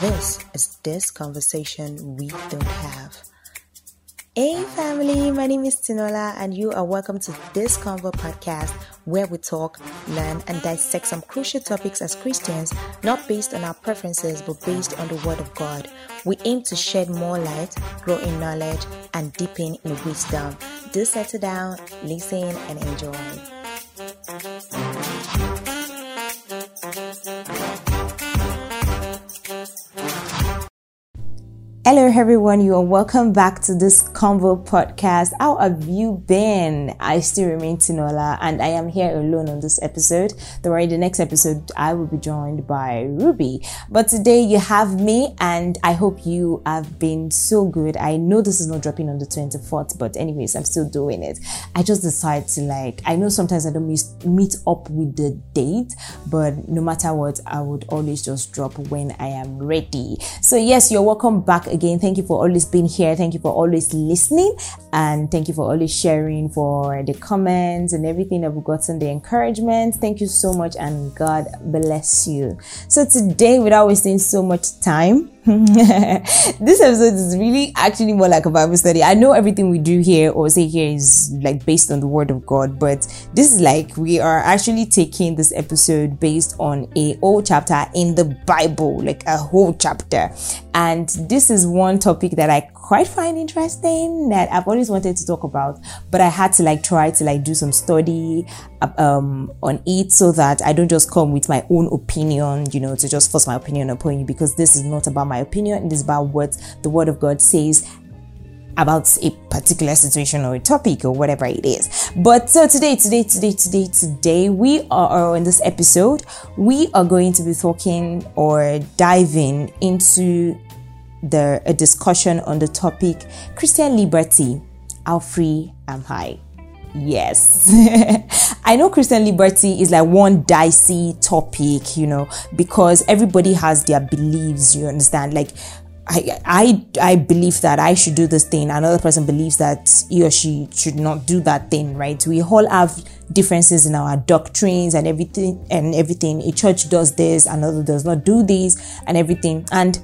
This is This Conversation We Don't Have. Hey family, my name is Tinola and you are welcome to this Convo podcast where we talk, learn and dissect some crucial topics as Christians, not based on our preferences but based on the word of God. We aim to shed more light, grow in knowledge and deepen in wisdom. Do settle down, listen and enjoy. Hello, everyone. You are welcome back to this Convo podcast. How have you been? I still remain Tinola and I am here alone on this episode. Though in the next episode, I will be joined by Ruby. But today you have me and I hope you have been so good. I know this is not dropping on the 24th, but anyways, I'm still doing it. I just decided to like, I know sometimes I don't meet up with the date, but no matter what, I would always just drop when I am ready. So yes, you're welcome back again. Thank you for always being here. Thank you for always listening. And thank you for always sharing, for the comments and everything that we've gotten, the encouragement. Thank you so much and God bless you. So today, without wasting so much time, this episode is really actually more like a Bible study. I know everything we do here or say here is like based on the word of God, but this is like we are actually taking this episode based on a whole chapter in the Bible, like a whole chapter. And this is one topic that I quite find interesting that I've always wanted to talk about, but I had to like try to like do some study um, on it so that I don't just come with my own opinion, you know, to just force my opinion upon you because this is not about my opinion, it is about what the Word of God says about a particular situation or a topic or whatever it is. But so today, today, today, today, today, we are in this episode, we are going to be talking or diving into the a discussion on the topic Christian liberty. How free am I? Yes. I know Christian liberty is like one dicey topic, you know, because everybody has their beliefs, you understand? Like I, I I believe that I should do this thing. Another person believes that he or she should not do that thing, right? We all have differences in our doctrines and everything and everything. A church does this, another does not do this, and everything. And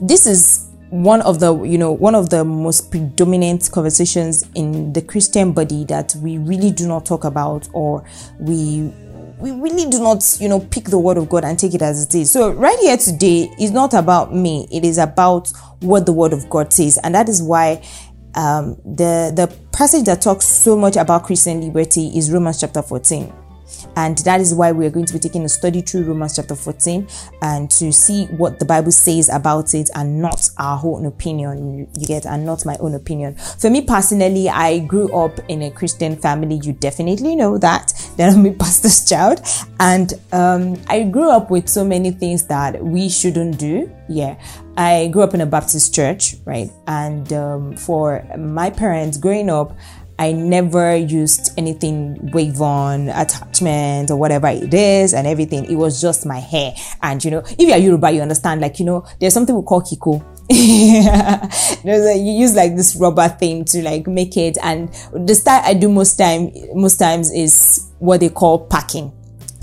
this is one of the you know one of the most predominant conversations in the christian body that we really do not talk about or we we really do not you know pick the word of god and take it as it is. So right here today is not about me. It is about what the word of god says. And that is why um, the the passage that talks so much about christian liberty is romans chapter 14 and that is why we are going to be taking a study through Romans chapter 14 and to see what the Bible says about it and not our own opinion. You get, and not my own opinion. For me personally, I grew up in a Christian family. You definitely know that. That I'm a pastor's child. And um, I grew up with so many things that we shouldn't do. Yeah. I grew up in a Baptist church, right? And um, for my parents growing up, I never used anything wave on attachment or whatever it is and everything. It was just my hair. And you know, if you're Yoruba, you understand, like, you know, there's something we call Kiko. you use like this rubber thing to like make it. And the style I do most time, most times is what they call packing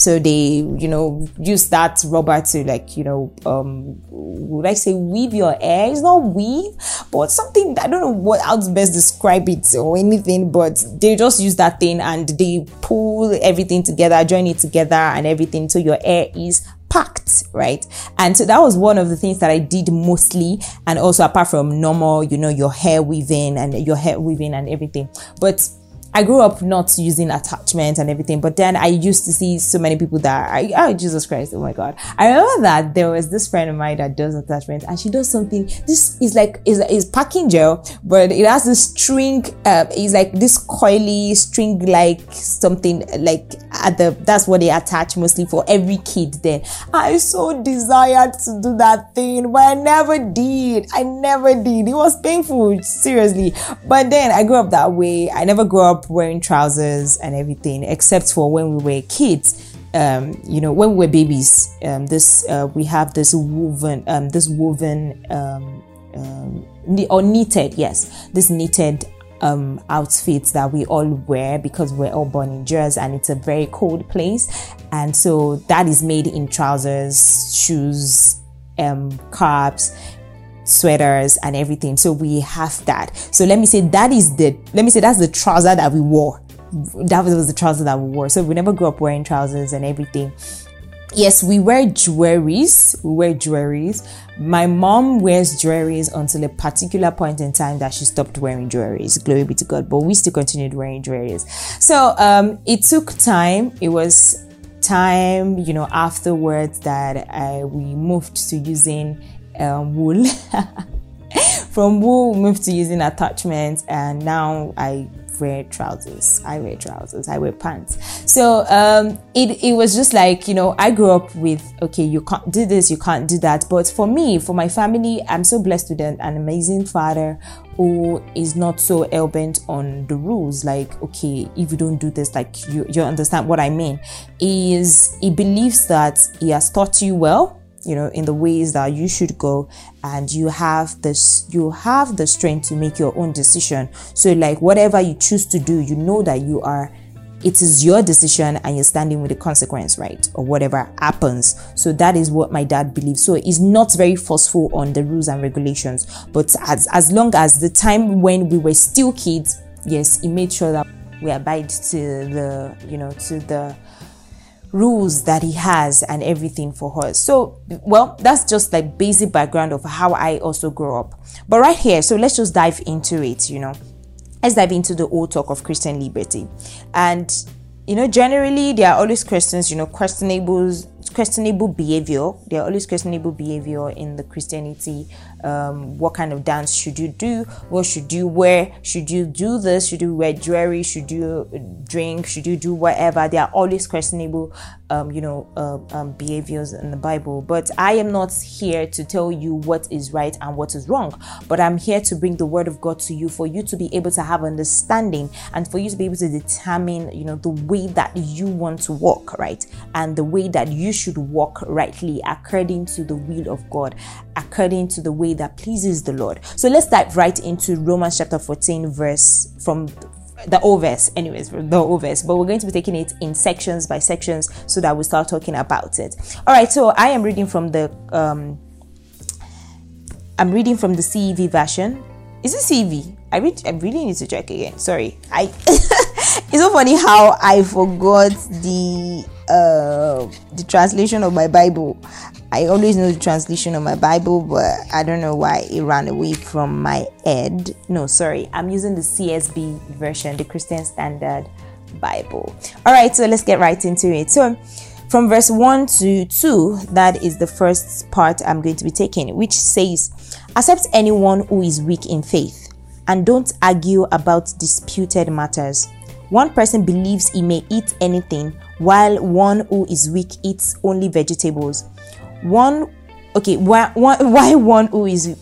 so they you know use that rubber to like you know um would i say weave your hair it's not weave but something i don't know what how to best describe it or anything but they just use that thing and they pull everything together join it together and everything so your hair is packed, right? And so that was one of the things that I did mostly. And also apart from normal, you know, your hair weaving and your hair weaving and everything. But I grew up not using attachments and everything, but then I used to see so many people that I, oh Jesus Christ, oh my God. I remember that there was this friend of mine that does attachments and she does something. This is like, is, is packing gel, but it has this string, uh, it's like this coily string like something like at the, that's what they attach mostly for every kid then. I so desired to do that thing, but I never did. I never did. It was painful, seriously. But then I grew up that way. I never grew up wearing trousers and everything, except for when we were kids. Um, you know, when we were babies, um, this uh, we have this woven, um, this woven um, um, or knitted, yes, this knitted um, outfits that we all wear because we're all born in Jos and it's a very cold place, and so that is made in trousers, shoes, um, caps, sweaters, and everything. So we have that. So let me say that is the let me say that's the trouser that we wore. That was the trouser that we wore. So we never grew up wearing trousers and everything yes, we wear jewelries. We wear jewelries. My mom wears jewelries until a particular point in time that she stopped wearing jewelries. Glory be to God. But we still continued wearing jewelries. So um, it took time. It was time, you know, afterwards that I, we moved to using um, wool. From wool, moved to using attachments, and now I wear trousers. I wear trousers. I wear pants. So um, it it was just like you know I grew up with okay you can't do this you can't do that. But for me for my family I'm so blessed with an, an amazing father who is not so hell bent on the rules. Like okay if you don't do this like you you understand what I mean. Is he believes that he has taught you well you know in the ways that you should go and you have this you have the strength to make your own decision. So like whatever you choose to do you know that you are it is your decision and you're standing with the consequence right? Or whatever happens. So that is what my dad believes. So he's not very forceful on the rules and regulations. But as as long as the time when we were still kids yes he made sure that we abide to the you know to the rules that he has and everything for her. So, well, that's just like basic background of how I also grew up. But right here, so let's just dive into it, you know. Let's dive into the old talk of Christian liberty. And you know, generally there are always questions, you know, questionable questionable behavior. There are always questionable behavior in the Christianity um, what kind of dance should you do? What should you wear? Should you do this? Should you wear jewelry? Should you drink? Should you do whatever? There are always questionable, um, you know, uh, um, behaviors in the Bible. But I am not here to tell you what is right and what is wrong. But I'm here to bring the Word of God to you for you to be able to have understanding and for you to be able to determine, you know, the way that you want to walk, right, and the way that you should walk rightly according to the will of God, according to the way that pleases the Lord. So let's dive right into Romans chapter 14, verse from the O verse, anyways, the O verse, but we're going to be taking it in sections by sections so that we start talking about it. All right, so I am reading from the um I'm reading from the CEV version. Is it CEV? I read I really need to check again. Sorry. I it's so funny how I forgot the uh the translation of my Bible. I always know the translation of my Bible, but I don't know why it ran away from my head. No, sorry, I'm using the CSB version, the Christian Standard Bible. All right, so let's get right into it. So, from verse 1 to 2, that is the first part I'm going to be taking, which says, Accept anyone who is weak in faith and don't argue about disputed matters. One person believes he may eat anything, while one who is weak eats only vegetables one okay why, why, one who is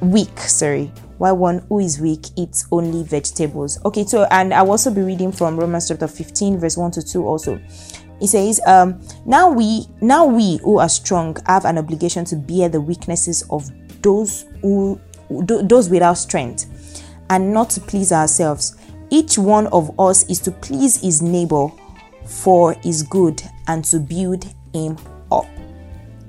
weak sorry. Why one who is weak eats only vegetables. Okay so and i'll also be reading from romans chapter 15 verse 1 to 2 also. It says um now we now we who are strong have an obligation to bear the weaknesses of those who those without strength and not to please ourselves. Each one of us is to please his neighbor for his good and to build him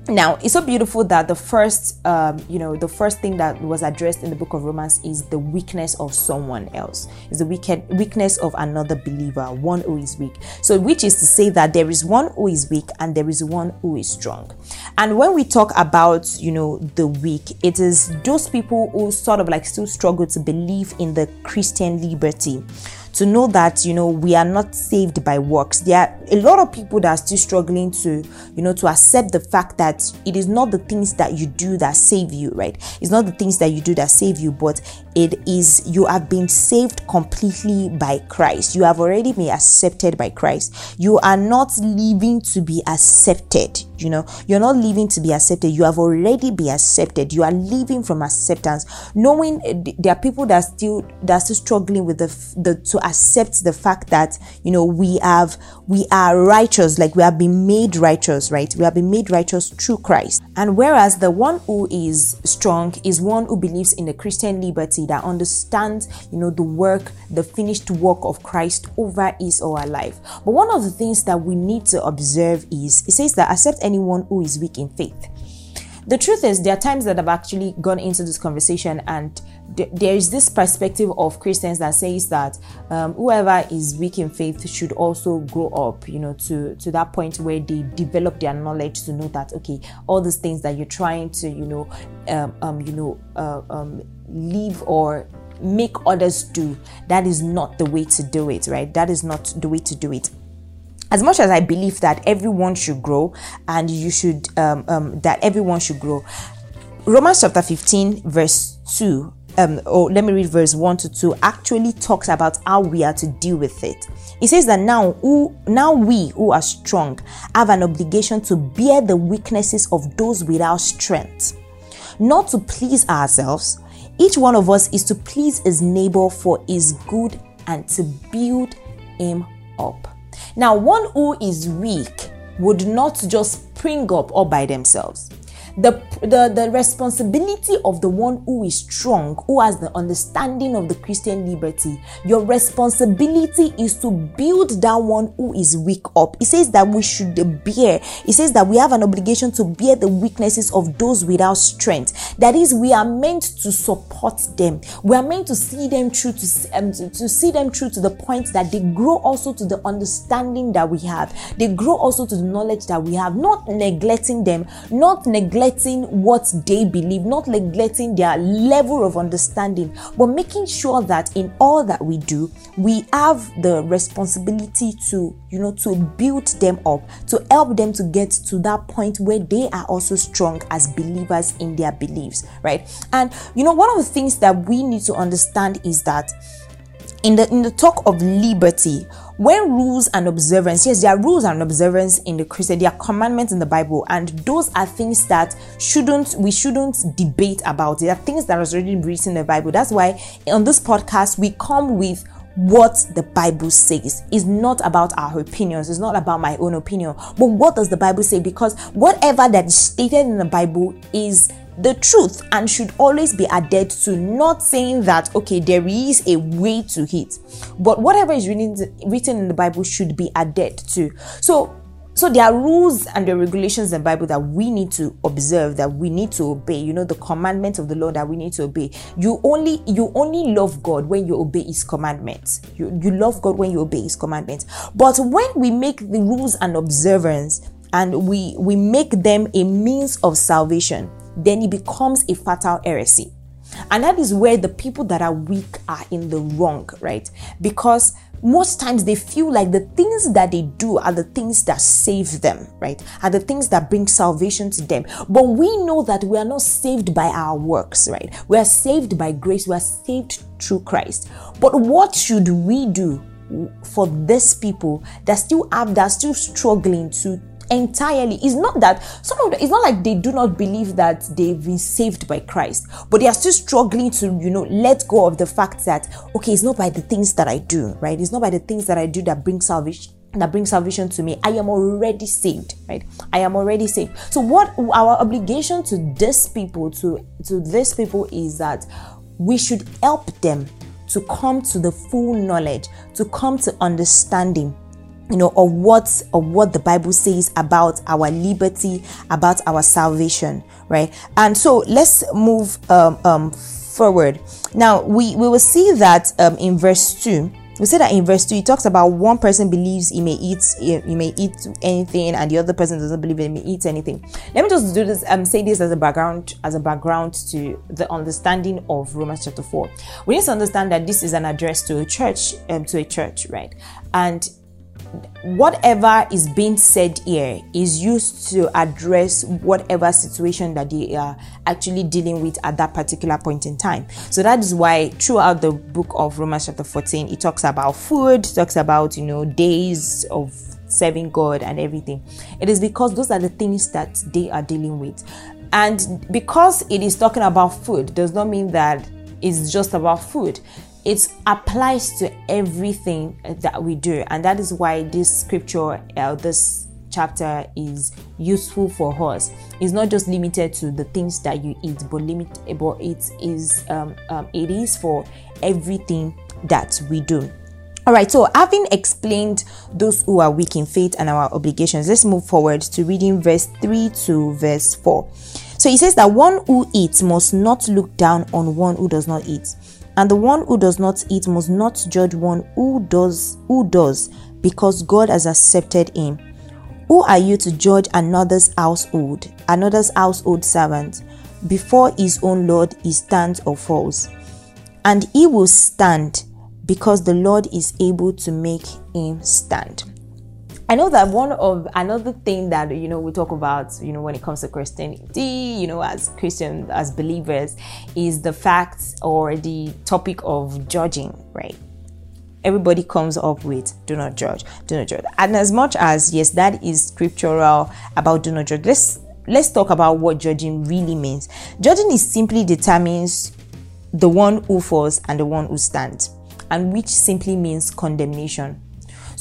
now it's so beautiful that the first um, you know the first thing that was addressed in the book of romans is the weakness of someone else. Is the wicked weakness of another believer one who is weak. So which is to say that there is one who is weak and there is one who is strong. And when we talk about you know the weak it is those people who sort of like still struggle to believe in the christian liberty to know that you know we are not saved by works. There are a lot of people that are still struggling to you know to accept the fact that it is not the things that you do that save you right? It's not the things that you do that save you but it is you have been saved completely by Christ. You have already been accepted by Christ. You are not living to be accepted you know? You're not living to be accepted. You have already been accepted. You are living from acceptance. Knowing eh, there are people that still that are still struggling with the the to accept the fact that you know we have we are righteous like we have been made righteous right? We have been made righteous through Christ. And whereas the one who is strong is one who believes in the Christian liberty that understands you know the work the finished work of Christ over his or life. But one of the things that we need to observe is it says that accept anyone who is weak in faith. The truth is, there are times that I've actually gone into this conversation, and th- there is this perspective of Christians that says that um, whoever is weak in faith should also grow up, you know, to to that point where they develop their knowledge to know that okay, all these things that you're trying to, you know, um, um you know, uh, um, leave or make others do, that is not the way to do it, right? That is not the way to do it as much as I believe that everyone should grow and you should um, um, that everyone should grow. Romans chapter 15 verse 2 um, or let me read verse 1 to 2 actually talks about how we are to deal with it. It says that now who now we who are strong have an obligation to bear the weaknesses of those without strength, not to please ourselves. Each one of us is to please his neighbor for his good and to build him up. Now, one who is weak would not just spring up all by themselves. The, the, the responsibility of the one who is strong, who has the understanding of the Christian liberty, your responsibility is to build that one who is weak up. It says that we should bear, it says that we have an obligation to bear the weaknesses of those without strength. That is, we are meant to support them. We are meant to see them through to, um, to, to see them through to the point that they grow also to the understanding that we have. They grow also to the knowledge that we have, not neglecting them, not neglecting neglecting what they believe, not neglecting their level of understanding, but making sure that in all that we do, we have the responsibility to, you know, to build them up, to help them to get to that point where they are also strong as believers in their beliefs, right? And you know, one of the things that we need to understand is that in the in the talk of liberty when rules and observance yes there are rules and observance in the christian there are commandments in the bible and those are things that shouldn't we shouldn't debate about there are things that are already written in the bible. That's why on this podcast we come with what the Bible says. It's not about our opinions, it's not about my own opinion, but what does the Bible say? Because whatever that is stated in the Bible is the truth and should always be adhered to not saying that okay there is a way to it but whatever is written, written in the bible should be adhered to so so there are rules and the regulations in the bible that we need to observe that we need to obey you know the commandments of the lord that we need to obey you only you only love god when you obey his commandments you, you love god when you obey his commandments but when we make the rules and observance and we we make them a means of salvation then it becomes a fatal heresy. And that is where the people that are weak are in the wrong, right? Because most times they feel like the things that they do are the things that save them, right? Are the things that bring salvation to them. But we know that we are not saved by our works, right? We are saved by grace, we are saved through Christ. But what should we do for these people that still have that still struggling to entirely. It's not that some of them, it's not like they do not believe that they've been saved by Christ, but they are still struggling to, you know, let go of the fact that, okay, it's not by the things that I do, right? It's not by the things that I do that bring salvation that brings salvation to me. I am already saved, right? I am already saved. So what our obligation to this people, to to these people is that we should help them to come to the full knowledge, to come to understanding you know of what of what the bible says about our liberty about our salvation right? And so let's move um, um forward. Now we we will see that um in verse 2 we say that in verse 2 it talks about one person believes he may eat he may eat anything and the other person doesn't believe he may eat anything. Let me just do this um say this as a background as a background to the understanding of romans chapter 4 we need to understand that this is an address to a church um to a church right? And whatever is being said here is used to address whatever situation that they are actually dealing with at that particular point in time. So that is why throughout the book of Romans chapter 14, it talks about food, talks about, you know, days of serving God and everything. It is because those are the things that they are dealing with. And because it is talking about food does not mean that it's just about food it applies to everything that we do and that is why this scripture uh, this chapter is useful for us it's not just limited to the things that you eat but limit but it is um, um, it is for everything that we do all right, so having explained those who are weak in faith and our obligations, let's move forward to reading verse 3 to verse 4. So he says that one who eats must not look down on one who does not eat. And the one who does not eat must not judge one who does who does, because God has accepted him. Who are you to judge another's household, another's household servant? Before his own Lord he stands or falls. And he will stand because the Lord is able to make him stand. I know that one of another thing that you know we talk about, you know, when it comes to Christianity, you know, as Christians, as believers, is the fact or the topic of judging, right? Everybody comes up with do not judge, do not judge. And as much as yes, that is scriptural about do not judge, let's let's talk about what judging really means. Judging is simply determines the one who falls and the one who stands, and which simply means condemnation.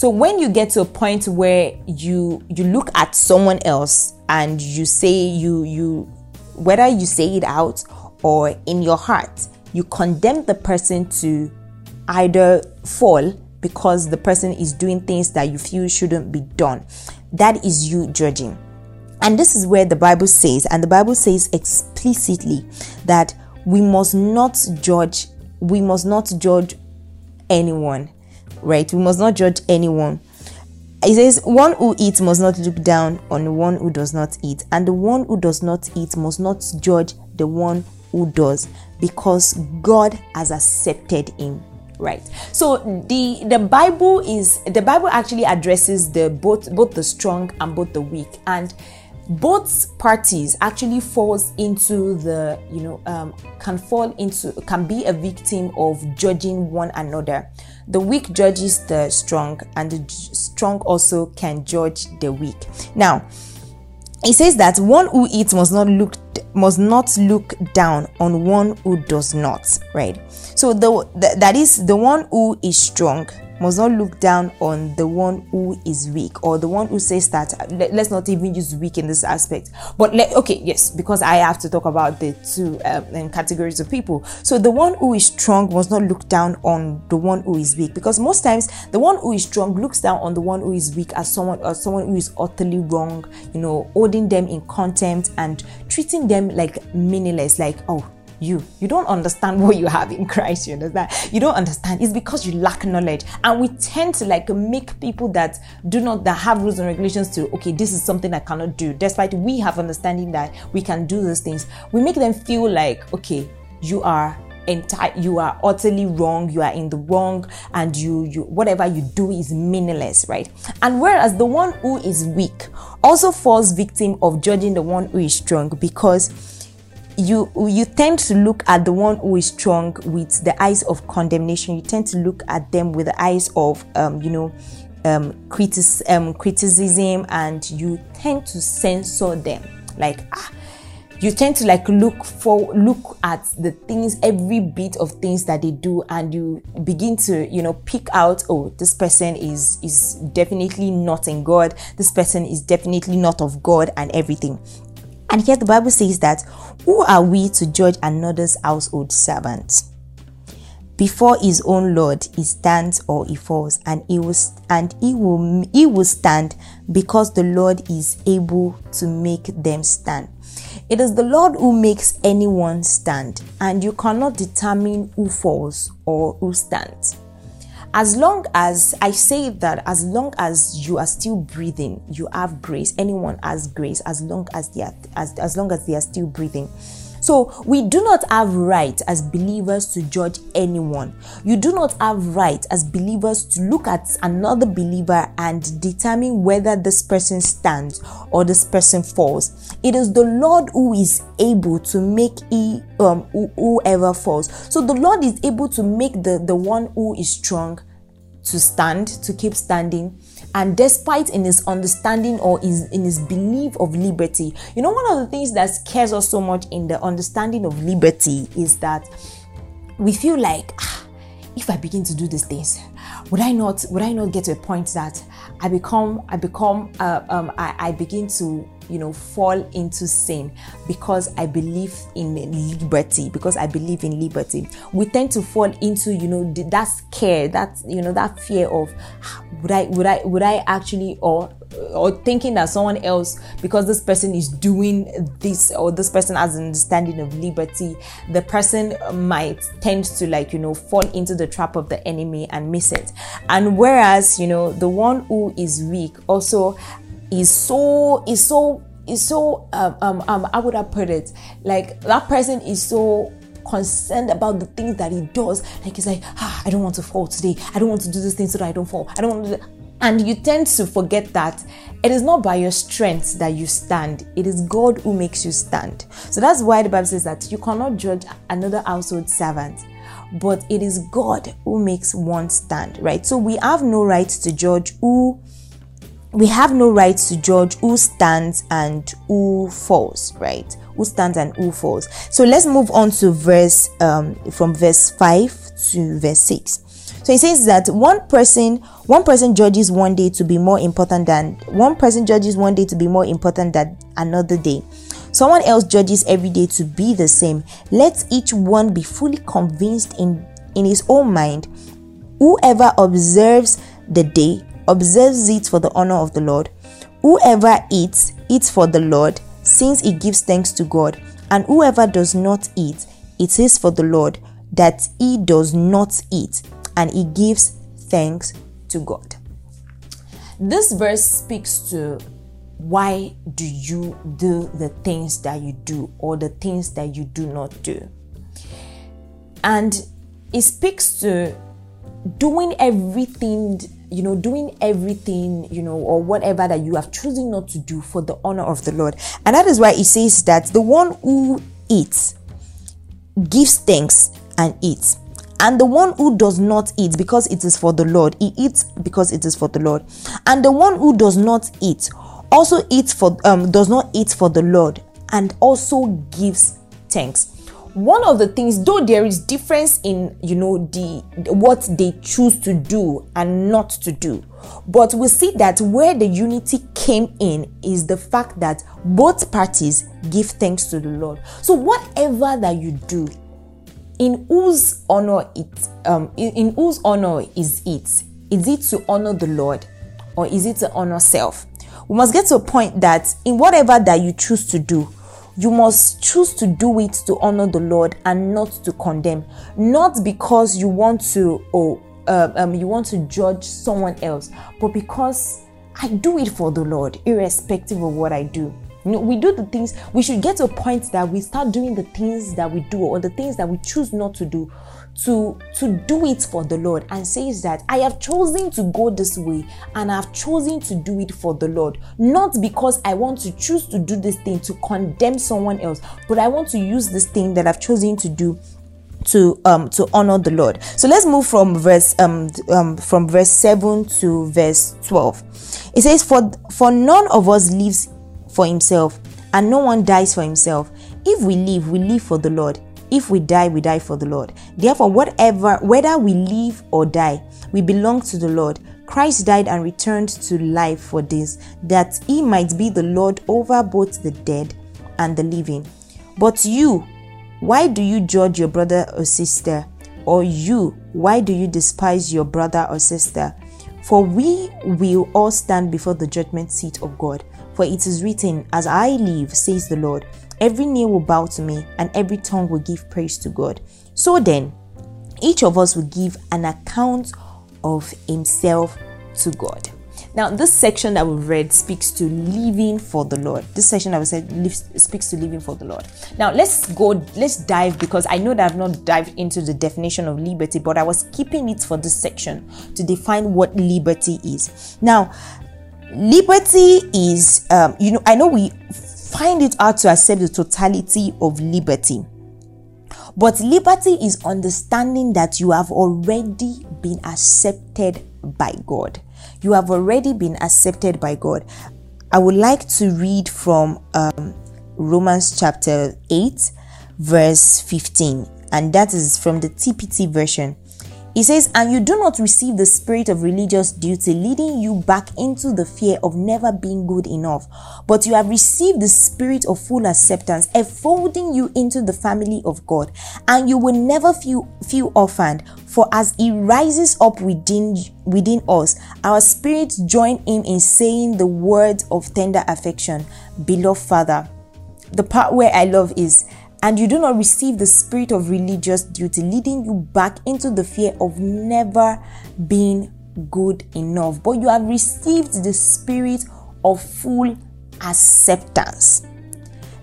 So when you get to a point where you you look at someone else and you say you you whether you say it out or in your heart, you condemn the person to either fall because the person is doing things that you feel shouldn't be done. That is you judging. And this is where the Bible says, and the Bible says explicitly that we must not judge, we must not judge anyone, right? We must not judge anyone. It says, One who eats must not look down on one who does not eat, and the one who does not eat must not judge the one who does, because God has accepted him right so the the bible is the bible actually addresses the both both the strong and both the weak and both parties actually falls into the you know um, can fall into can be a victim of judging one another the weak judges the strong and the strong also can judge the weak. Now it says that one who eats must not look must not look down on one who does not right? So the, the that is the one who is strong must not look down on the one who is weak or the one who says that let, us not even use weak in this aspect. But let, okay yes because i have to talk about the two um, categories of people. So the one who is strong must not look down on the one who is weak because most times the one who is strong looks down on the one who is weak as someone as someone who is utterly wrong you know holding them in contempt and treating them like meaningless like oh you. You don't understand what you have in christ you understand? You don't understand. It's because you lack knowledge. And we tend to like make people that do not that have rules and regulations to okay this is something i cannot do. Despite we have understanding that we can do those things we make them feel like okay you are entire you are utterly wrong you are in the wrong and you you whatever you do is meaningless right? And whereas the one who is weak also falls victim of judging the one who is strong because you you tend to look at the one who is strong with the eyes of condemnation. You tend to look at them with the eyes of um, you know um, critis- um, criticism and you tend to censor them. Like ah, you tend to like look for look at the things every bit of things that they do and you begin to you know pick out oh this person is is definitely not in god. This person is definitely not of god and everything and here the Bible says that who are we to judge another's household servant? Before his own Lord he stands or he falls, and he will and he will he will stand because the Lord is able to make them stand. It is the Lord who makes anyone stand, and you cannot determine who falls or who stands as long as I say that, as long as you are still breathing, you have grace. Anyone has grace as long as they are as, as long as they are still breathing. So we do not have right as believers to judge anyone. You do not have right as believers to look at another believer and determine whether this person stands or this person falls. It is the Lord who is able to make he, um, whoever falls. So the Lord is able to make the, the one who is strong to stand, to keep standing. And despite in his understanding or his, in his belief of liberty, you know, one of the things that scares us so much in the understanding of liberty is that we feel like ah, if I begin to do these things, would I not would I not get to a point that I become I become uh, um, I, I begin to you know fall into sin because i believe in liberty because i believe in liberty. We tend to fall into you know that scare that you know that fear of would i would i would i actually or or thinking that someone else because this person is doing this or this person has an understanding of liberty the person might tend to like you know fall into the trap of the enemy and miss it. And whereas you know the one who is weak also is so is so is so um, um, um how would I put it? Like that person is so concerned about the things that he does. Like he's like, ah, I don't want to fall today. I don't want to do this thing so that I don't fall. I don't want to. And you tend to forget that it is not by your strength that you stand, it is God who makes you stand. So that's why the Bible says that you cannot judge another household servant, but it is God who makes one stand, right? So we have no right to judge who we have no right to judge who stands and who falls, right? Who stands and who falls. So let's move on to verse um, from verse 5 to verse 6. So he says that one person one person judges one day to be more important than one person judges one day to be more important than another day. Someone else judges every day to be the same. Let each one be fully convinced in in his own mind. Whoever observes the day observes it for the honor of the Lord. Whoever eats, eats for the Lord, since he gives thanks to God. And whoever does not eat, it is for the Lord, that he does not eat, and he gives thanks to God. This verse speaks to why do you do the things that you do or the things that you do not do. And it speaks to doing everything you know, doing everything, you know, or whatever that you have chosen not to do for the honor of the Lord. And that is why he says that the one who eats gives thanks and eats. And the one who does not eat because it is for the Lord, he eats because it is for the Lord. And the one who does not eat also eats for um does not eat for the Lord and also gives thanks one of the things though there is difference in you know the what they choose to do and not to do but we see that where the unity came in is the fact that both parties give thanks to the lord. So whatever that you do in whose honor it um in, in whose honor is it? Is it to honor the lord or is it to honor self? We must get to a point that in whatever that you choose to do you must choose to do it to honor the Lord and not to condemn, not because you want to oh uh, um, you want to judge someone else, but because I do it for the Lord, irrespective of what I do. You know, we do the things, we should get to a point that we start doing the things that we do or the things that we choose not to do to to do it for the Lord and says that I have chosen to go this way and I've chosen to do it for the Lord not because I want to choose to do this thing to condemn someone else but I want to use this thing that I've chosen to do to um to honor the Lord. So let's move from verse um, um from verse 7 to verse 12. It says for for none of us lives for himself and no one dies for himself. If we live, we live for the Lord. If we die, we die for the Lord. Therefore, whatever, whether we live or die, we belong to the Lord. Christ died and returned to life for this, that he might be the Lord over both the dead and the living. But you, why do you judge your brother or sister? Or you, why do you despise your brother or sister? For we will all stand before the judgment seat of God. For it is written, As I live, says the Lord, Every knee will bow to me, and every tongue will give praise to God. So then, each of us will give an account of himself to God. Now, this section that we've read speaks to living for the Lord. This section I was said speaks to living for the Lord. Now, let's go, let's dive because I know that I've not dived into the definition of liberty, but I was keeping it for this section to define what liberty is. Now, liberty is, um, you know, I know we find it hard to accept the totality of liberty. But liberty is understanding that you have already been accepted by God. You have already been accepted by God. I would like to read from um, Romans chapter 8, verse 15, and that is from the TPT version. He says, And you do not receive the spirit of religious duty, leading you back into the fear of never being good enough, but you have received the spirit of full acceptance, enfolding you into the family of God, and you will never feel, feel orphaned. For as He rises up within, within us, our spirits join Him in saying the words of tender affection, Beloved Father. The part where I love is, and you do not receive the spirit of religious duty, leading you back into the fear of never being good enough, but you have received the spirit of full acceptance.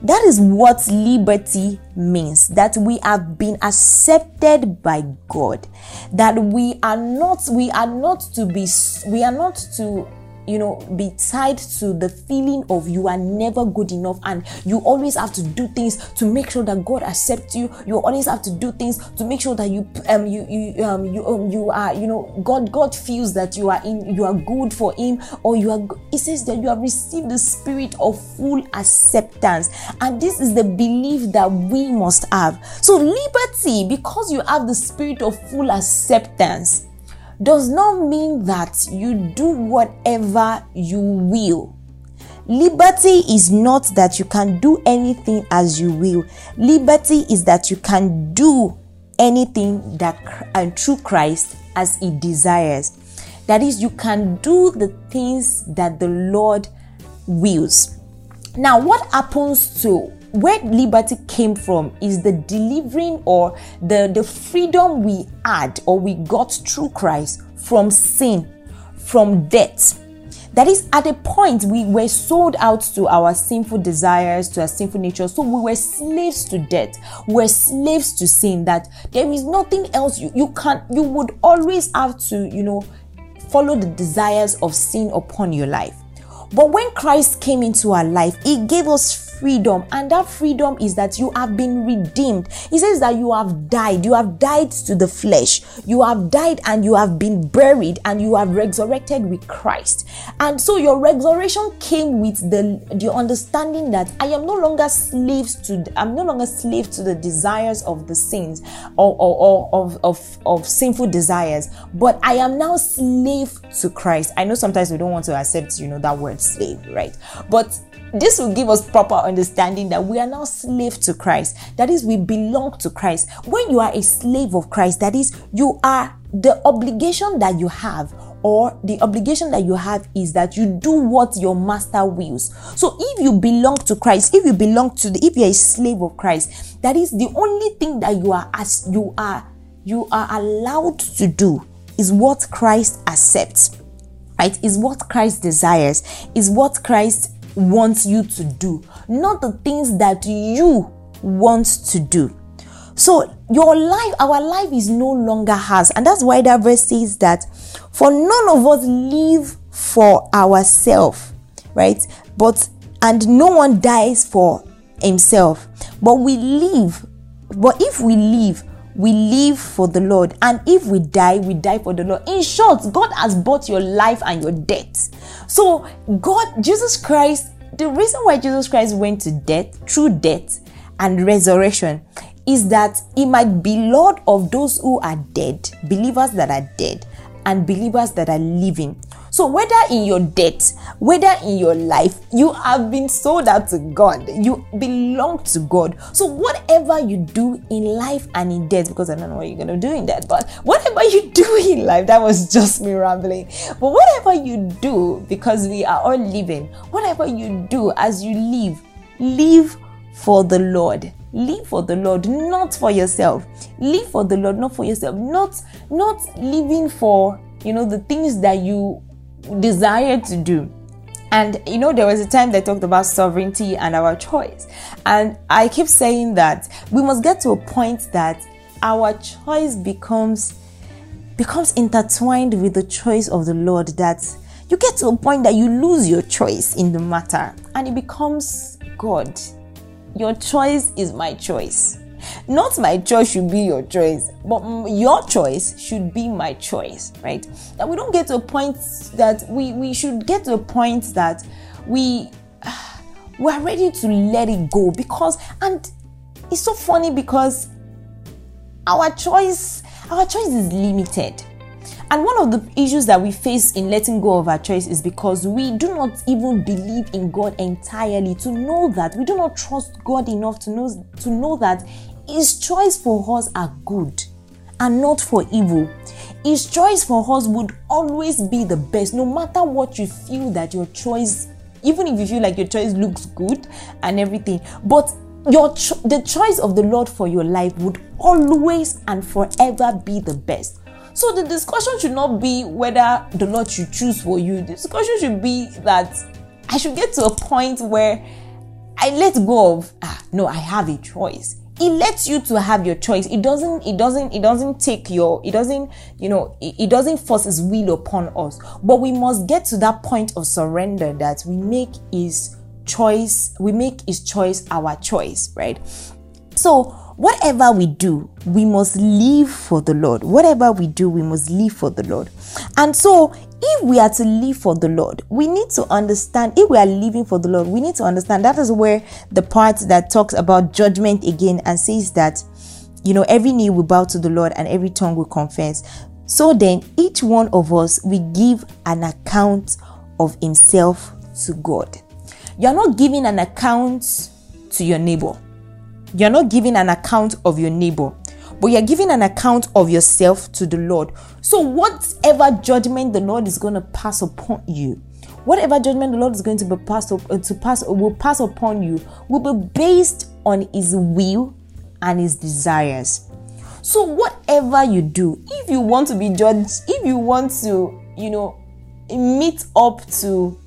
That is what liberty means that we have been accepted by God that we are not we are not to be we are not to you know, be tied to the feeling of you are never good enough and you always have to do things to make sure that God accepts you. You always have to do things to make sure that you um you you um you um, you are you know God God feels that you are in you are good for him or you are he says that you have received the spirit of full acceptance and this is the belief that we must have. So liberty because you have the spirit of full acceptance does not mean that you do whatever you will. Liberty is not that you can do anything as you will. Liberty is that you can do anything that and through Christ as he desires. That is, you can do the things that the Lord wills. Now, what happens to where liberty came from is the delivering or the, the freedom we had or we got through Christ from sin, from death. That is, at a point, we were sold out to our sinful desires, to our sinful nature. So we were slaves to death. We were slaves to sin. That there is nothing else you, you can, you would always have to, you know, follow the desires of sin upon your life. But when Christ came into our life, He gave us freedom, and that freedom is that you have been redeemed. He says that you have died, you have died to the flesh, you have died and you have been buried, and you have resurrected with Christ. And so your resurrection came with the, the understanding that I am no longer slaves to I'm no longer slave to the desires of the sins or, or, or of, of, of sinful desires, but I am now slave to Christ. I know sometimes we don't want to accept, you know, that word slave, right? But this will give us proper understanding that we are now slave to Christ. That is, we belong to Christ. When you are a slave of Christ, that is, you are the obligation that you have or the obligation that you have is that you do what your master wills. So if you belong to Christ, if you belong to the if you're a slave of Christ, that is the only thing that you are as you are you are allowed to do is what Christ accepts. Right? Is what Christ desires, is what Christ wants you to do, not the things that you want to do. So your life, our life is no longer ours. And that's why that verse says that for none of us live for ourselves, right? But and no one dies for himself. But we live. But if we live, we live for the Lord. And if we die, we die for the Lord. In short, God has bought your life and your death. So, God, Jesus Christ, the reason why Jesus Christ went to death, through death and resurrection, is that he might be Lord of those who are dead, believers that are dead, and believers that are living. So, whether in your debt, whether in your life, you have been sold out to God, you belong to God. So, whatever you do in life and in death, because I don't know what you're going to do in death, but whatever you do in life, that was just me rambling. But whatever you do, because we are all living, whatever you do as you live, live for the Lord live for the lord not for yourself live for the lord not for yourself not not living for you know the things that you desire to do. And you know, there was a time they talked about sovereignty and our choice. And I keep saying that we must get to a point that our choice becomes becomes intertwined with the choice of the Lord that you get to a point that you lose your choice in the matter and it becomes God. Your choice is my choice. Not my choice should be your choice, but your choice should be my choice, right? That we don't get to a point that we, we should get to a point that we we're ready to let it go because and it's so funny because our choice our choice is limited. And one of the issues that we face in letting go of our choice is because we do not even believe in God entirely to know that we do not trust God enough to know to know that his choice for us are good and not for evil. His choice for us would always be the best, no matter what you feel that your choice, even if you feel like your choice looks good and everything, but your cho- the choice of the Lord for your life would always and forever be the best. So the discussion should not be whether the Lord should choose for you. The discussion should be that I should get to a point where I let go of ah no, I have a choice it lets you to have your choice. It doesn't it doesn't it doesn't take your it doesn't you know it, it, doesn't force his will upon us. But we must get to that point of surrender that we make his choice we make his choice our choice right? So whatever we do we must live for the lord whatever we do we must live for the lord and so if we are to live for the Lord, we need to understand, if we are living for the Lord, we need to understand that is where the part that talks about judgment again and says that, you know, every knee will bow to the Lord and every tongue will confess. So then, each one of us, we give an account of himself to God. You're not giving an account to your neighbor. You're not giving an account of your neighbor but you're giving an account of yourself to the Lord. So, whatever judgment the Lord is going to pass upon you, whatever judgment the Lord is going to be passed up, to pass will pass upon you will be based on His will and His desires. So, whatever you do, if you want to be judged, if you want to, you know, meet up to,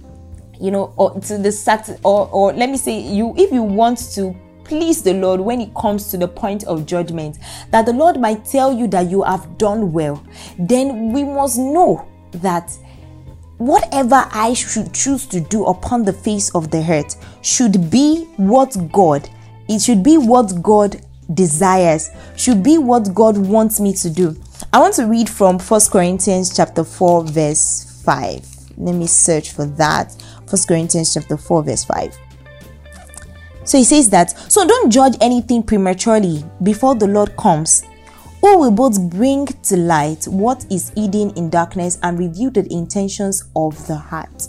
you know, or to the sat or or let me say you, if you want to please the Lord when it comes to the point of judgment, that the Lord might tell you that you have done well, then we must know that whatever I should choose to do upon the face of the earth should be what God, it should be what God desires, should be what God wants me to do. I want to read from First Corinthians chapter 4 verse 5. Let me search for that. First Corinthians chapter 4 verse 5. So he says that, so don't judge anything prematurely before the Lord comes, who will both bring to light what is hidden in darkness and reveal the intentions of the heart,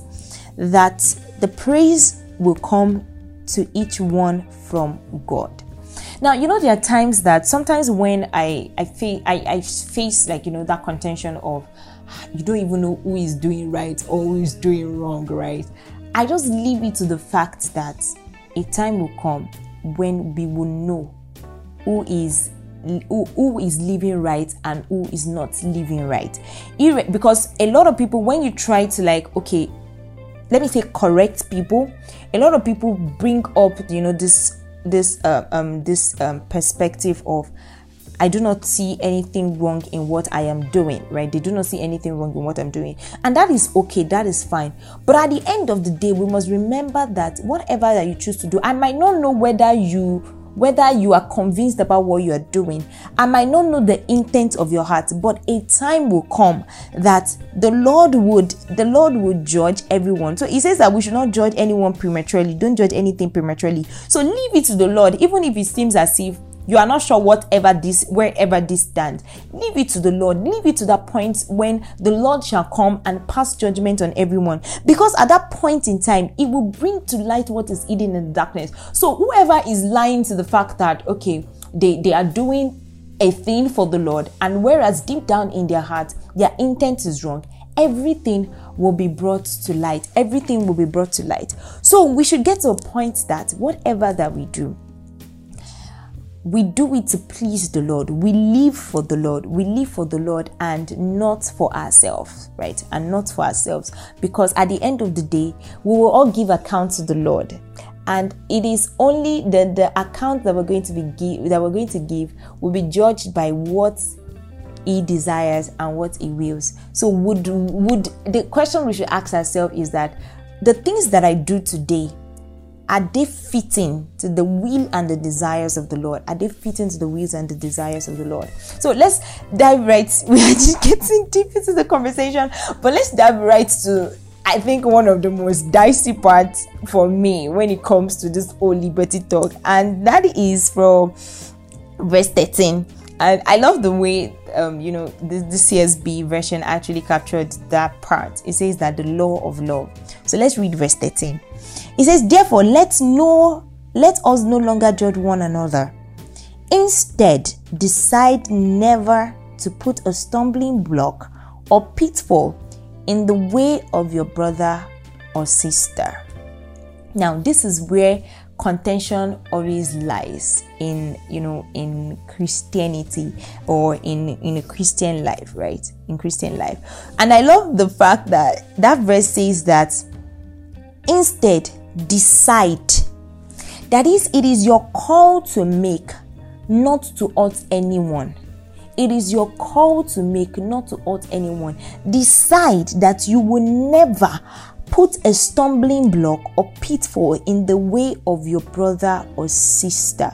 that the praise will come to each one from God. Now, you know, there are times that sometimes when I I face I, I face like you know that contention of ah, you don't even know who is doing right or who is doing wrong, right? I just leave it to the fact that a time will come when we will know who is who, who is living right and who is not living right. Because a lot of people when you try to like okay let me say correct people a lot of people bring up you know this this uh, um this um perspective of I do not see anything wrong in what I am doing, right? They do not see anything wrong in what I'm doing. And that is okay, that is fine. But at the end of the day, we must remember that whatever that you choose to do, I might not know whether you whether you are convinced about what you are doing. I might not know the intent of your heart, but a time will come that the Lord would the Lord would judge everyone. So he says that we should not judge anyone prematurely. Don't judge anything prematurely. So leave it to the Lord, even if it seems as if you are not sure whatever this wherever this stands. Leave it to the lord. Leave it to that point when the lord shall come and pass judgment on everyone. Because at that point in time it will bring to light what is hidden in the darkness. So whoever is lying to the fact that okay they they are doing a thing for the lord and whereas deep down in their heart their intent is wrong everything will be brought to light. Everything will be brought to light. So we should get to a point that whatever that we do we do it to please the Lord. We live for the Lord. We live for the Lord and not for ourselves, right? And not for ourselves. Because at the end of the day, we will all give account to the Lord. And it is only the, the account that we're going to be give that we're going to give will be judged by what he desires and what he wills. So would would the question we should ask ourselves is that the things that I do today are they fitting to the will and the desires of the Lord? Are they fitting to the wills and the desires of the Lord? So let's dive right. We are just getting deep into the conversation, but let's dive right to I think one of the most dicey parts for me when it comes to this whole liberty talk, and that is from verse 13. And I love the way um, you know, the, the CSB version actually captured that part. It says that the law of love. So let's read verse 13. It says, Therefore, let's know, let us no longer judge one another. Instead, decide never to put a stumbling block or pitfall in the way of your brother or sister. Now, this is where contention always lies in you know in christianity or in in a christian life right in christian life and i love the fact that that verse says that instead decide that is it is your call to make not to hurt anyone it is your call to make not to hurt anyone decide that you will never put a stumbling block or pitfall in the way of your brother or sister.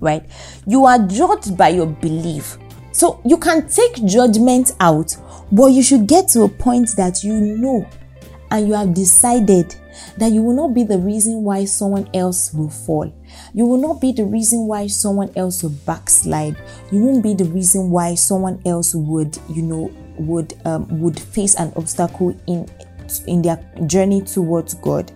Right? You are judged by your belief. So you can take judgment out, but you should get to a point that you know and you have decided that you will not be the reason why someone else will fall. You will not be the reason why someone else will backslide. You won't be the reason why someone else would, you know, would um, would face an obstacle in in their journey towards God.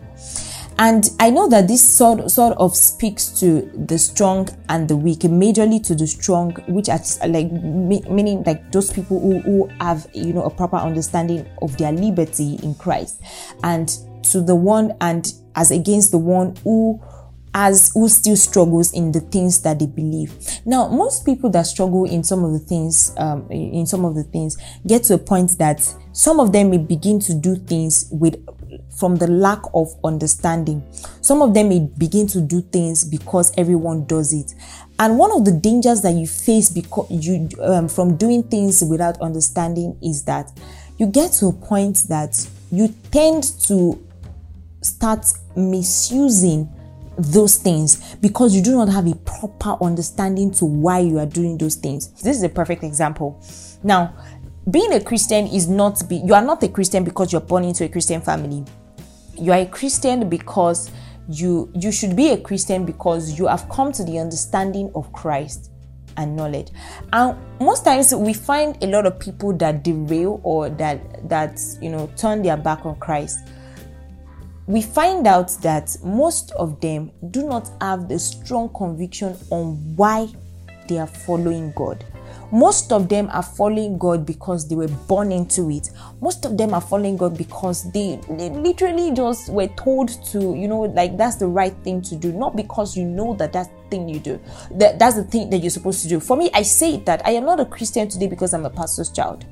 And I know that this sort, sort of speaks to the strong and the weak, majorly to the strong, which are like meaning like those people who, who have you know a proper understanding of their liberty in Christ, and to the one and as against the one who as who still struggles in the things that they believe. Now, most people that struggle in some of the things, um, in some of the things, get to a point that some of them may begin to do things with from the lack of understanding. Some of them may begin to do things because everyone does it. And one of the dangers that you face because you um, from doing things without understanding is that you get to a point that you tend to start misusing those things because you do not have a proper understanding to why you are doing those things. This is a perfect example. Now, being a Christian is not be you are not a Christian because you're born into a Christian family. You are a Christian because you you should be a Christian because you have come to the understanding of Christ and knowledge. And most times we find a lot of people that derail or that that you know turn their back on Christ we find out that most of them do not have the strong conviction on why they are following God. Most of them are following God because they were born into it. Most of them are following God because they, they literally just were told to, you know, like that's the right thing to do, not because you know that that's thing you do. That that's the thing that you're supposed to do. For me, I say that I am not a Christian today because I'm a pastor's child.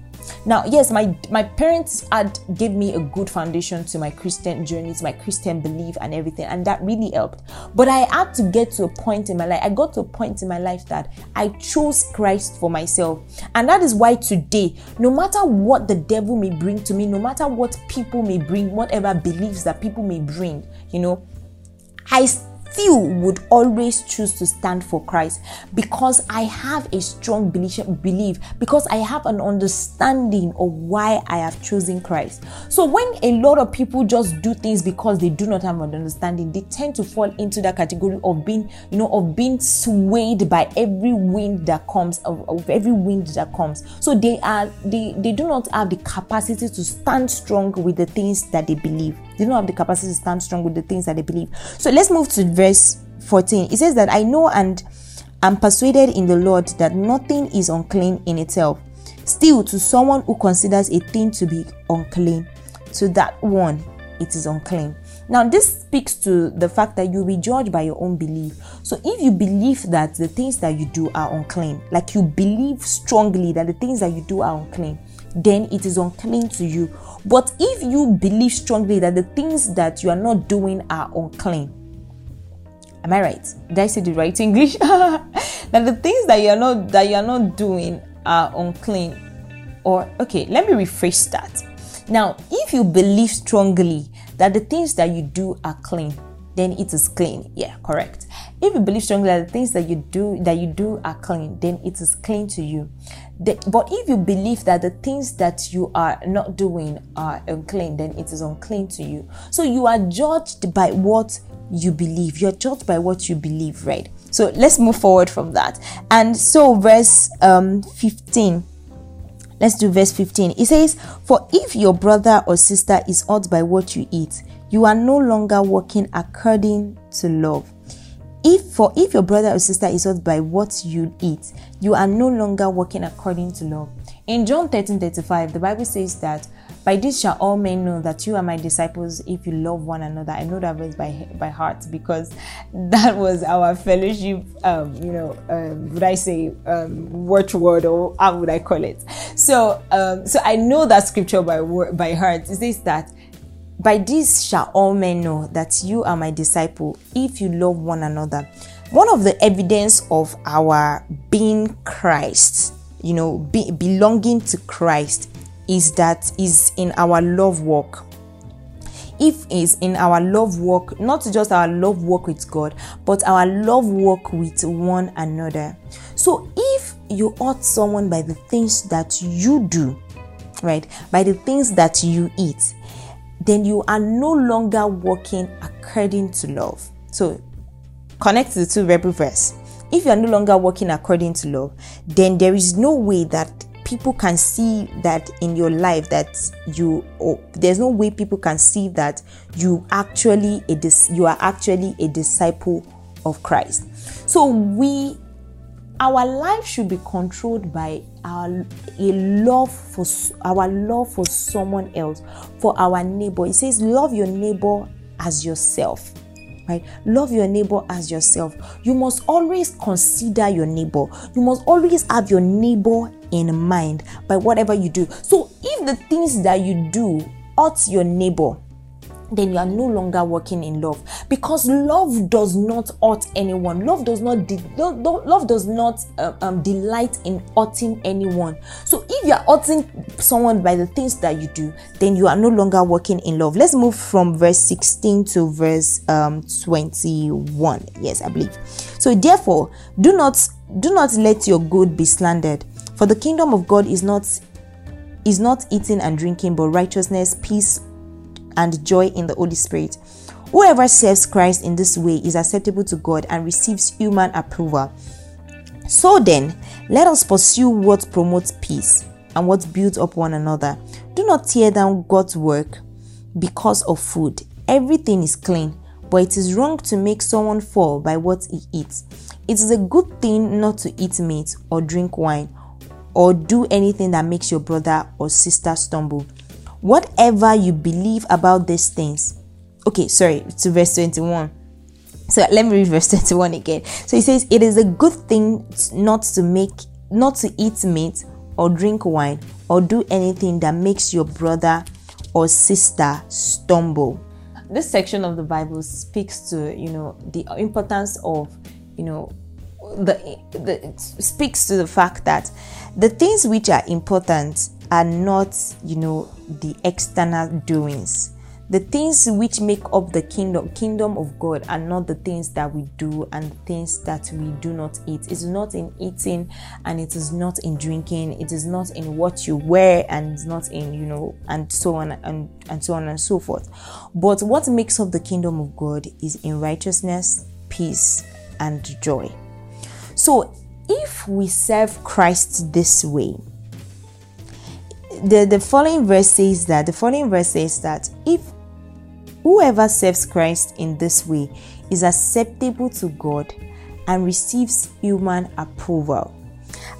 Now, yes, my my parents had gave me a good foundation to my Christian journey, to my Christian belief and everything, and that really helped. But I had to get to a point in my life. I got to a point in my life that I chose Christ for myself. And that is why today, no matter what the devil may bring to me, no matter what people may bring, whatever beliefs that people may bring, you know, I few would always choose to stand for Christ because I have a strong belief, belief because I have an understanding of why I have chosen Christ. So when a lot of people just do things because they do not have an understanding, they tend to fall into that category of being, you know, of being swayed by every wind that comes, of, of every wind that comes. So they are they they do not have the capacity to stand strong with the things that they believe. They don't have the capacity to stand strong with the things that they believe. So let's move to verse 14. It says that I know and am persuaded in the Lord that nothing is unclean in itself. Still, to someone who considers a thing to be unclean, to that one it is unclean. Now, this speaks to the fact that you'll be judged by your own belief. So, if you believe that the things that you do are unclean, like you believe strongly that the things that you do are unclean, then it is unclean to you. But if you believe strongly that the things that you are not doing are unclean, am I right? Did I say the right English? that the things that you are not that you are not doing are unclean. Or okay, let me rephrase that. Now, if you believe strongly that the things that you do are clean, then it is clean. Yeah, correct. If you believe strongly that the things that you do that you do are clean, then it is clean to you. But if you believe that the things that you are not doing are unclean, then it is unclean to you. So you are judged by what you believe. You're judged by what you believe, right? So let's move forward from that. And so, verse um, 15. Let's do verse 15. It says, For if your brother or sister is hurt by what you eat, you are no longer walking according to love. If for if your brother or sister is hurt by what you eat, you are no longer walking according to love. In John 13 35, the Bible says that by this shall all men know that you are my disciples if you love one another. I know that verse by by heart because that was our fellowship. Um, you know, um, would I say um, watchword or how would I call it? So, um, so I know that scripture by by heart. It says that by this shall all men know that you are my disciple if you love one another. One of the evidence of our being Christ, you know, be, belonging to Christ, is that is in our love walk. If is in our love walk, not just our love walk with God, but our love walk with one another. So if you hurt someone by the things that you do, right, by the things that you eat, then you are no longer walking according to love. So connect the two Bible verse. If you are no longer walking according to love, then there is no way that people can see that in your life that you oh, there's no way people can see that you actually a dis, you are actually a disciple of Christ. So we our life should be controlled by our a love for our love for someone else for our neighbor. It says love your neighbor as yourself right? Love your neighbor as yourself. You must always consider your neighbor. You must always have your neighbor in mind by whatever you do. So if the things that you do hurt your neighbor then you are no longer working in love. Because love does not hurt anyone. Love does not de- love does not uh, um, delight in hurting anyone. So if you are hurting someone by the things that you do then you are no longer working in love. Let's move from verse 16 to verse um, 21 yes i believe. So therefore do not do not let your good be slandered. For the kingdom of god is not is not eating and drinking but righteousness peace and joy in the Holy Spirit. Whoever serves Christ in this way is acceptable to God and receives human approval. So then, let us pursue what promotes peace and what builds up one another. Do not tear down God's work because of food. Everything is clean, but it is wrong to make someone fall by what he eats. It is a good thing not to eat meat or drink wine or do anything that makes your brother or sister stumble whatever you believe about these things. Okay, sorry, to verse 21. So let me read verse 21 again. So he says, It is a good thing not to make, not to eat meat or drink wine or do anything that makes your brother or sister stumble. This section of the Bible speaks to, you know, the importance of, you know, the, the speaks to the fact that the things which are important are not, you know, the external doings. The things which make up the kingdom kingdom of God are not the things that we do and things that we do not eat. It is not in eating and it is not in drinking. It is not in what you wear and it's not in, you know, and so on and, and so on and so forth. But what makes up the kingdom of God is in righteousness, peace, and joy. So if we serve Christ this way, the, the following verse says that the following verse says that if whoever serves Christ in this way is acceptable to God and receives human approval.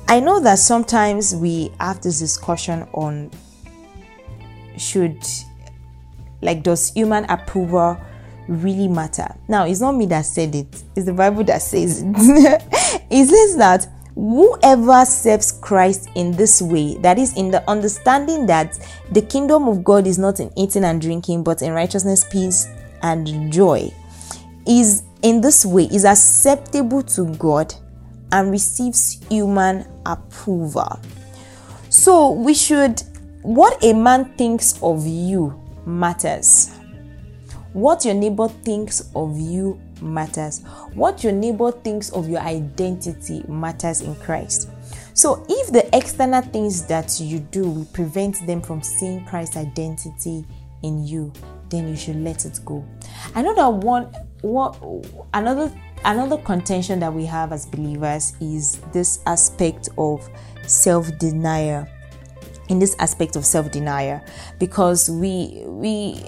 I know that sometimes we have this discussion on should like does human approval really matter? Now it's not me that said it, it's the Bible that says it. it says that whoever serves Christ in this way, that is, in the understanding that the kingdom of God is not in eating and drinking, but in righteousness, peace, and joy, is in this way, is acceptable to God and receives human approval. So we should, what a man thinks of you matters. What your neighbor thinks of you matters. What your neighbor thinks of your identity matters in Christ. So, if the external things that you do will prevent them from seeing Christ's identity in you, then you should let it go. That one what another another contention that we have as believers is this aspect of self-denial in this aspect of self-denial because we we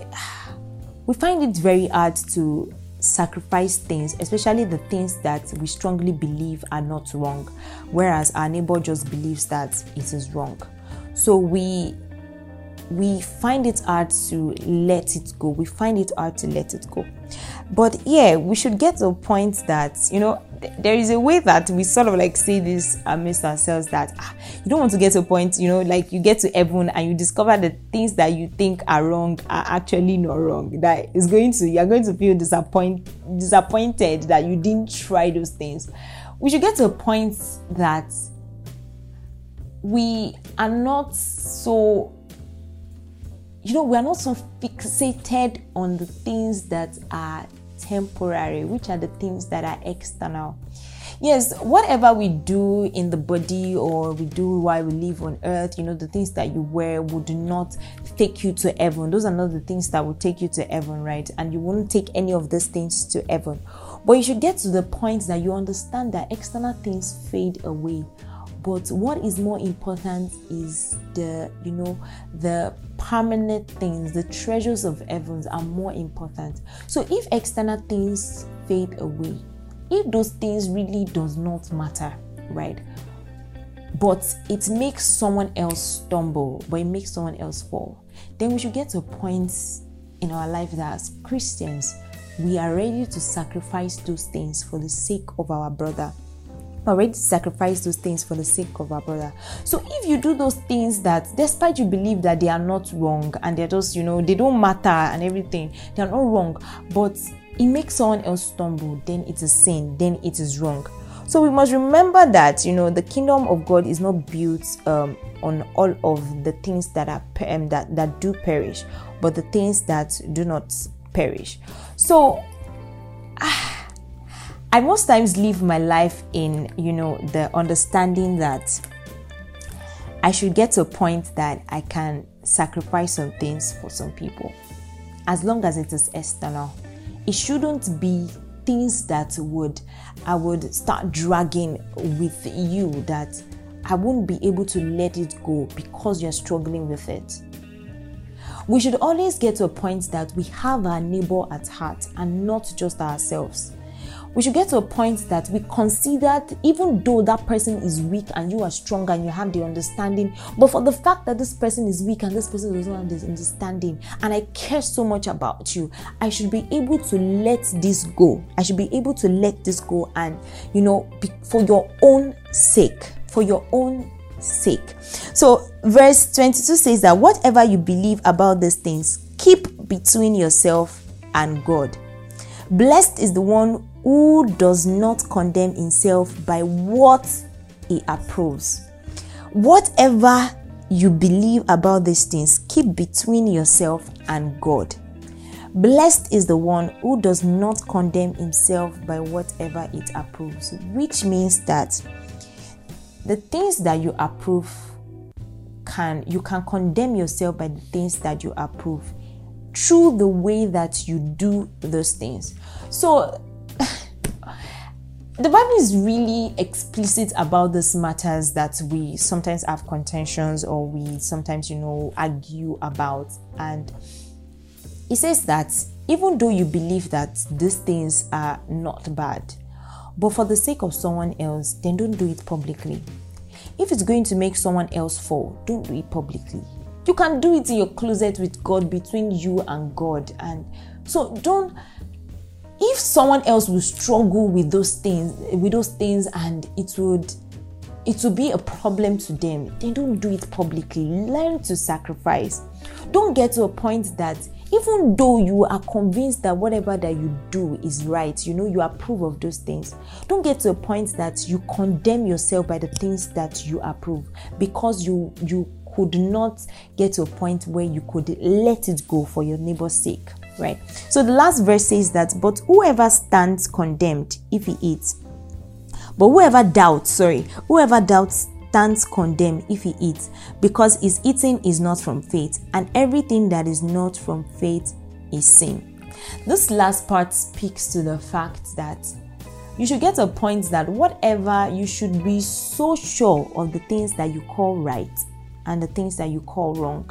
we find it very hard to sacrifice things, especially the things that we strongly believe are not wrong, whereas our neighbor just believes that it is wrong. So we we find it hard to let it go. We find it hard to let it go. But yeah, we should get to a point that, you know, there is a way that we sort of like say this amidst ourselves that ah, you don't want to get to a point, you know, like you get to heaven and you discover the things that you think are wrong are actually not wrong. That is going to, you're going to feel disappoint, disappointed that you didn't try those things. We should get to a point that we are not so you know, we are not so fixated on the things that are temporary, which are the things that are external. Yes, whatever we do in the body or we do while we live on earth, you know, the things that you wear would not take you to heaven. Those are not the things that will take you to heaven, right? And you won't take any of these things to heaven. But you should get to the point that you understand that external things fade away but what is more important is the you know the permanent things. The treasures of heavens are more important. So if external things fade away if those things really does not matter right? But it makes someone else stumble but it makes someone else fall. Then we should get to a point in our life that as christians we are ready to sacrifice those things for the sake of our brother are ready to sacrifice those things for the sake of our brother. So if you do those things that, despite you believe that they are not wrong and they're just, you know, they don't matter and everything, they are not wrong, but it makes someone else stumble, then it's a sin, then it is wrong. So we must remember that you know the kingdom of God is not built um, on all of the things that are um, that that do perish, but the things that do not perish. So. I most times live my life in, you know, the understanding that I should get to a point that I can sacrifice some things for some people as long as it is external. It shouldn't be things that would I would start dragging with you that I won't be able to let it go because you're struggling with it. We should always get to a point that we have our neighbor at heart and not just ourselves we should get to a point that we consider even though that person is weak and you are strong and you have the understanding but for the fact that this person is weak and this person doesn't have this understanding and i care so much about you i should be able to let this go. I should be able to let this go and you know be, for your own sake for your own sake. So verse 22 says that whatever you believe about these things keep between yourself and god. Blessed is the one who does not condemn himself by what he approves. Whatever you believe about these things, keep between yourself and God. Blessed is the one who does not condemn himself by whatever it approves, which means that the things that you approve can you can condemn yourself by the things that you approve through the way that you do those things. So the Bible is really explicit about these matters that we sometimes have contentions or we sometimes, you know, argue about. And it says that even though you believe that these things are not bad, but for the sake of someone else, then don't do it publicly. If it's going to make someone else fall, don't do it publicly. You can do it in your closet with God between you and God. And so don't if someone else will struggle with those things with those things and it would it will be a problem to them then don't do it publicly. Learn to sacrifice. Don't get to a point that even though you are convinced that whatever that you do is right you know you approve of those things don't get to a point that you condemn yourself by the things that you approve because you you could not get to a point where you could let it go for your neighbor's sake right? So the last verse says that, but whoever stands condemned if he eats, but whoever doubts, sorry, whoever doubts stands condemned if he eats, because his eating is not from faith, and everything that is not from faith is sin. This last part speaks to the fact that you should get a point that whatever you should be so sure of the things that you call right and the things that you call wrong.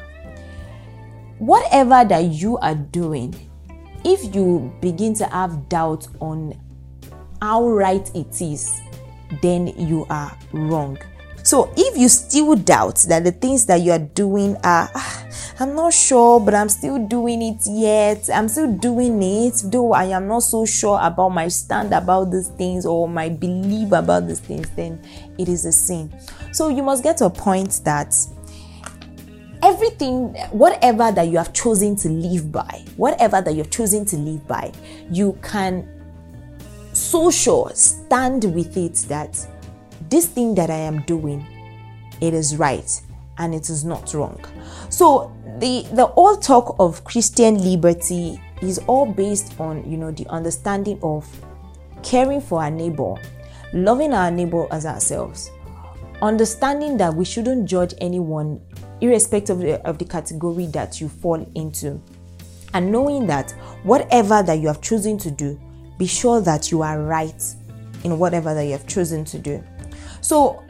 Whatever that you are doing, if you begin to have doubt on how right it is, then you are wrong. So if you still doubt that the things that you are doing are, ah, I'm not sure, but I'm still doing it yet. I'm still doing it, though I am not so sure about my stand about these things or my belief about these things, then it is a sin. So you must get to a point that everything, whatever that you have chosen to live by, whatever that you're choosing to live by, you can so sure stand with it that this thing that I am doing, it is right and it is not wrong. So the the whole talk of Christian liberty is all based on you know the understanding of caring for our neighbor, loving our neighbor as ourselves, understanding that we shouldn't judge anyone irrespective of the, of the category that you fall into, and knowing that whatever that you have chosen to do, be sure that you are right in whatever that you have chosen to do. So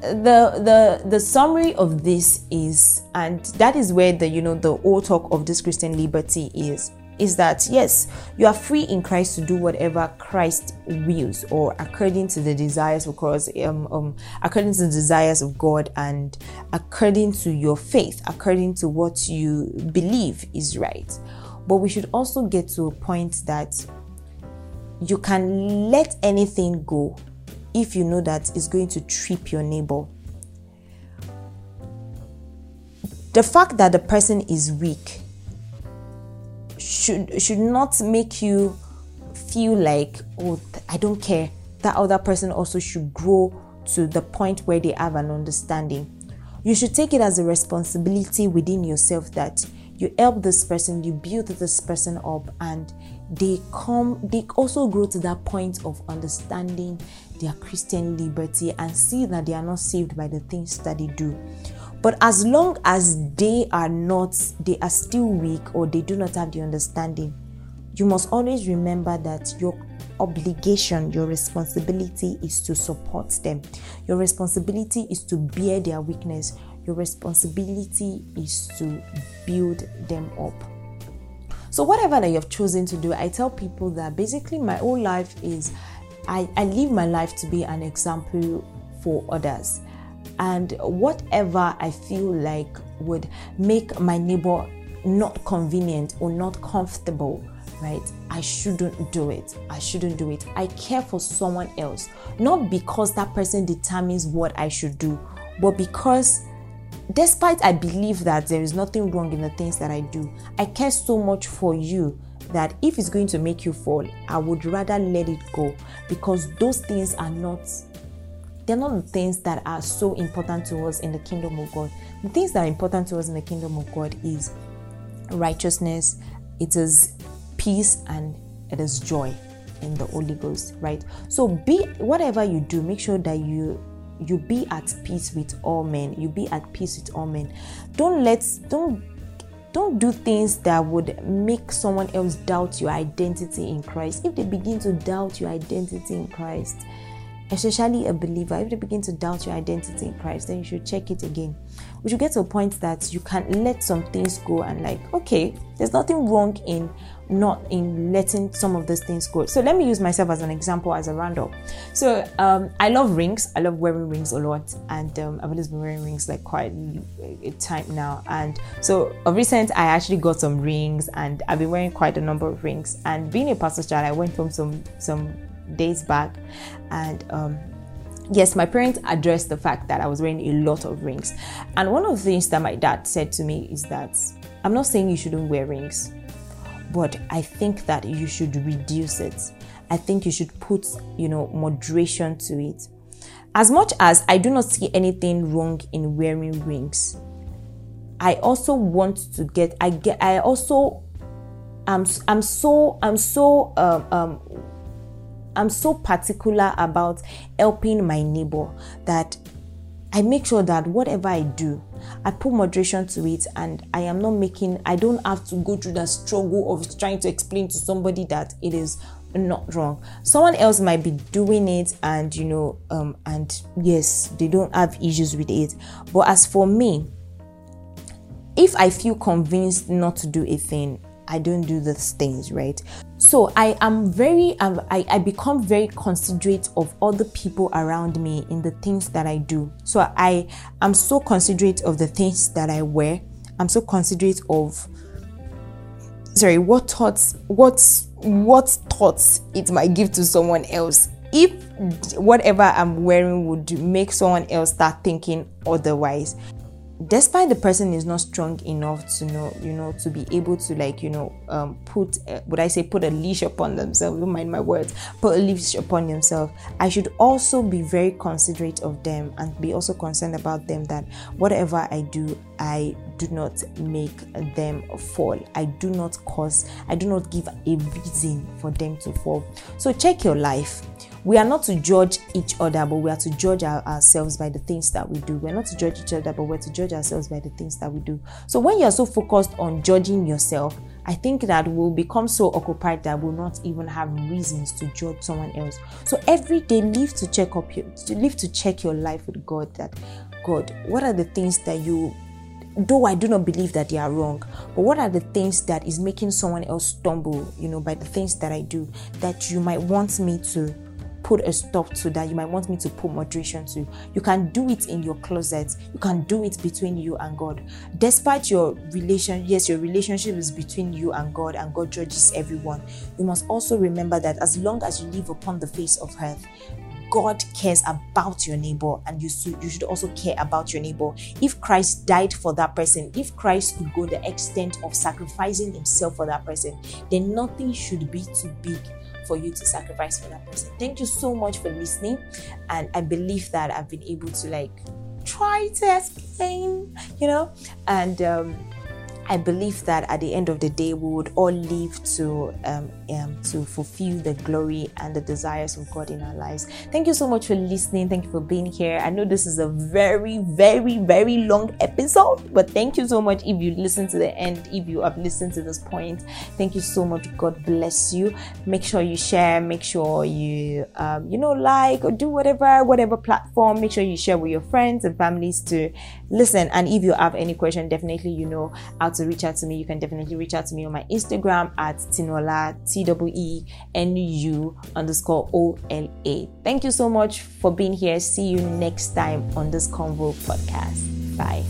the the the summary of this is and that is where the you know the whole talk of this christian liberty is is that yes you are free in christ to do whatever christ wills or according to the desires of course um, um according to the desires of god and according to your faith according to what you believe is right but we should also get to a point that you can let anything go if you know that it's going to trip your neighbor. The fact that the person is weak should should not make you feel like oh I don't care. That other person also should grow to the point where they have an understanding. You should take it as a responsibility within yourself that you help this person, you build this person up, and they come, they also grow to that point of understanding their Christian liberty and see that they are not saved by the things that they do. But as long as they are not, they are still weak or they do not have the understanding, you must always remember that your obligation, your responsibility is to support them. Your responsibility is to bear their weakness. Your responsibility is to build them up. So, whatever that you have chosen to do, I tell people that basically my whole life is I, I live my life to be an example for others. And whatever I feel like would make my neighbor not convenient or not comfortable, right? I shouldn't do it. I shouldn't do it. I care for someone else, not because that person determines what I should do, but because despite I believe that there is nothing wrong in the things that I do, I care so much for you that if it's going to make you fall, I would rather let it go because those things are not they're not the things that are so important to us in the kingdom of God. The things that are important to us in the kingdom of God is righteousness, it is peace, and it is joy in the Holy Ghost, right? So be whatever you do, make sure that you you be at peace with all men. You be at peace with all men. Don't let don't don't do things that would make someone else doubt your identity in Christ. If they begin to doubt your identity in Christ, especially a believer, if they begin to doubt your identity in Christ, then you should check it again. We should get to a point that you can let some things go and, like, okay, there's nothing wrong in not in letting some of those things go. So let me use myself as an example as a roundup. So um, I love rings. I love wearing rings a lot, and um, I've always been wearing rings like quite a time now. And so of recent, I actually got some rings, and I've been wearing quite a number of rings. And being a pastor's child, I went home some some days back, and um, yes, my parents addressed the fact that I was wearing a lot of rings. And one of the things that my dad said to me is that I'm not saying you shouldn't wear rings but I think that you should reduce it. I think you should put, you know, moderation to it. As much as I do not see anything wrong in wearing rings, I also want to get I get I also I'm I'm so I'm so um, um I'm so particular about helping my neighbor that I make sure that whatever I do, I put moderation to it and I am not making, I don't have to go through the struggle of trying to explain to somebody that it is not wrong. Someone else might be doing it and, you know, um, and yes, they don't have issues with it. But as for me, if I feel convinced not to do a thing, I don't do those things, right? So I am very, um, I, I become very considerate of other people around me in the things that I do. So I am so considerate of the things that I wear. I'm so considerate of, sorry, what thoughts, what, what thoughts it might give to someone else. If whatever I'm wearing would make someone else start thinking otherwise, despite the person is not strong enough to know you know to be able to like you know um, put uh, would i say put a leash upon themselves? Don't mind my words. Put a leash upon themselves i should also be very considerate of them and be also concerned about them that whatever i do i do not make them fall. I do not cause i do not give a reason for them to fall. So check your life we are not to judge each other, but we are to judge our, ourselves by the things that we do. We're not to judge each other, but we're to judge ourselves by the things that we do. So when you're so focused on judging yourself, I think that we'll become so occupied that we'll not even have reasons to judge someone else. So every day, live to check up your, live to check your life with God. That God, what are the things that you though I do not believe that they are wrong, but what are the things that is making someone else stumble, you know, by the things that I do that you might want me to put a stop to that. You might want me to put moderation to. You can do it in your closet. You can do it between you and God. Despite your relation, yes, your relationship is between you and God, and God judges everyone. You must also remember that as long as you live upon the face of earth, God cares about your neighbor and you should, you should also care about your neighbor. If Christ died for that person, if Christ could go the extent of sacrificing himself for that person, then nothing should be too big for you to sacrifice for that person. Thank you so much for listening. And I believe that I've been able to like try to explain, you know, and um I believe that at the end of the day, we would all live to um, um, to fulfill the glory and the desires of God in our lives. Thank you so much for listening. Thank you for being here. I know this is a very, very, very long episode, but thank you so much if you listen to the end. If you have listened to this point, thank you so much. God bless you. Make sure you share. Make sure you um, you know like or do whatever whatever platform. Make sure you share with your friends and families to listen. And if you have any question, definitely you know to reach out to me, you can definitely reach out to me on my Instagram at Tinola, T W E N U underscore O L A. Thank you so much for being here. See you next time on this Convo podcast. Bye.